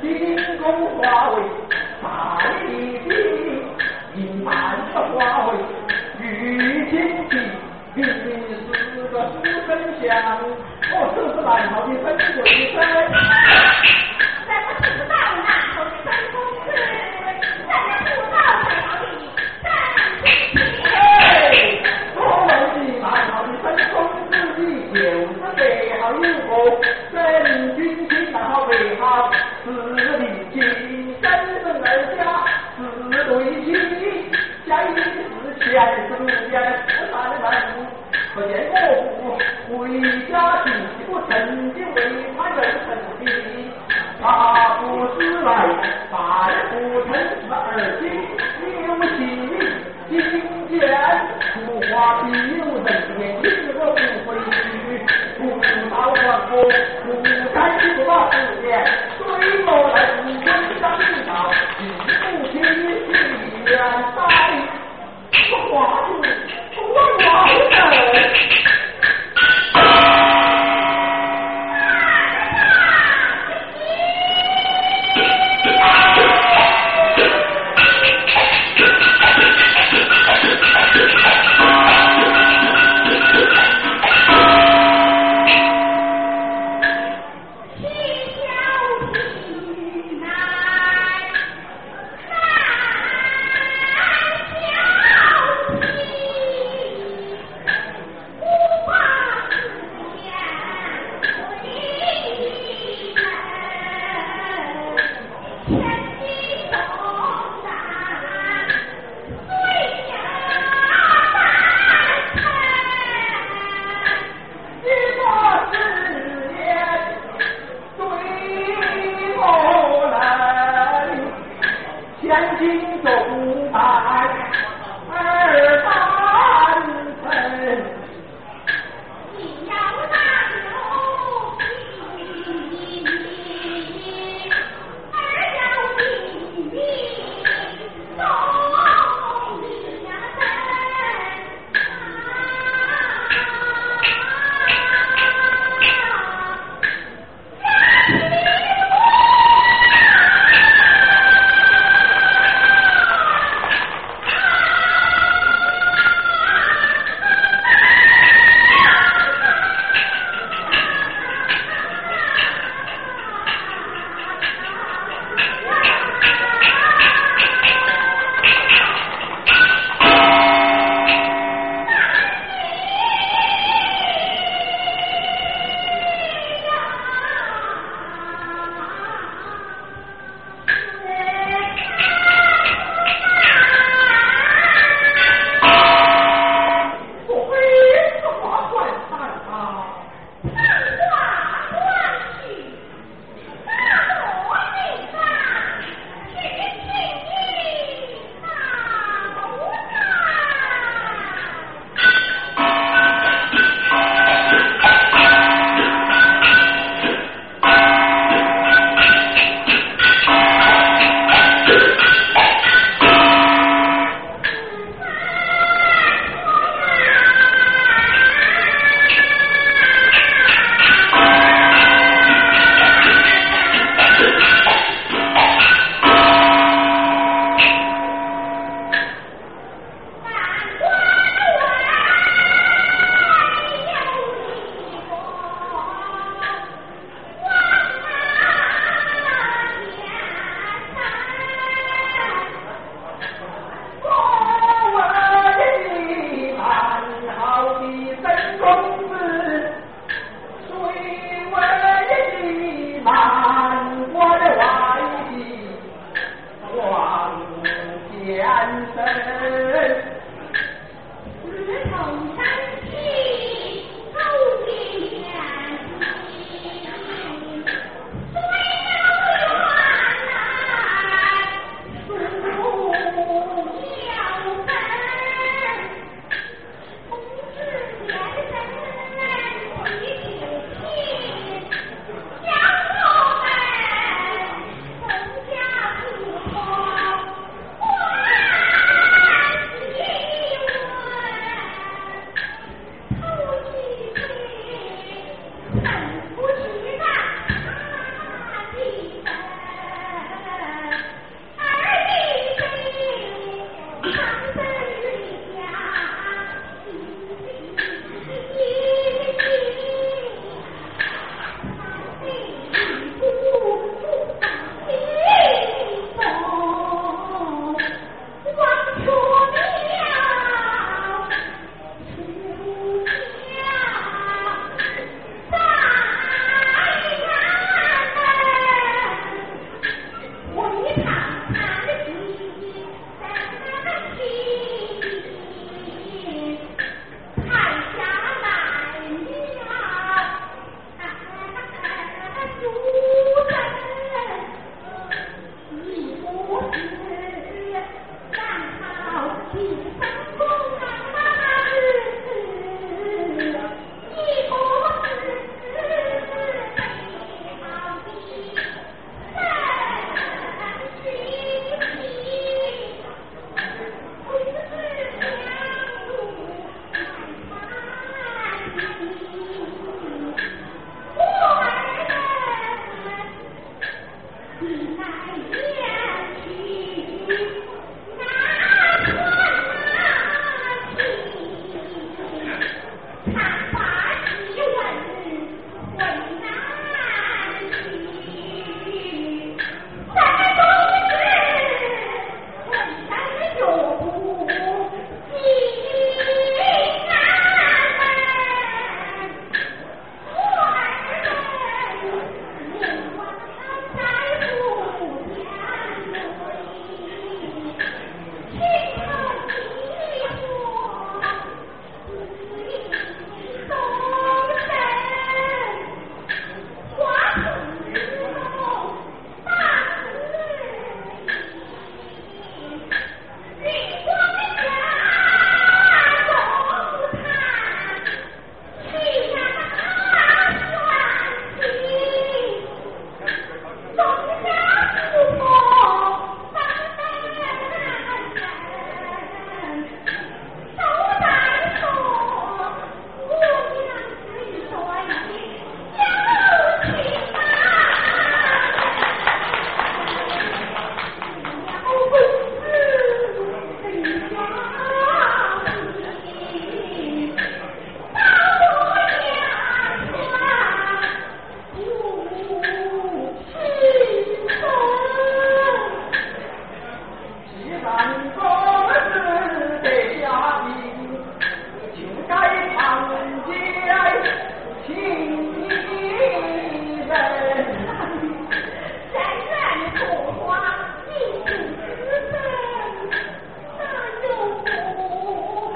金宫花为大丽的，银满的花为玉金的，明明是个书生相，我是不是南朝的分贵生？咱不知道南朝的分公子，咱也不知道南朝的分亲戚。哎，所谓的南朝的分公子的，就是背后有个真君亲，南朝背后是离亲，生人二家是对亲，家一是前是言不三门，可见我不为家去，不曾经为他人生的。他不是来犯不成是而今有心今见出花必有人言，因我不回去，不到黄河，不敢不把字典，对我人千金重担 يعني فلا Jesus.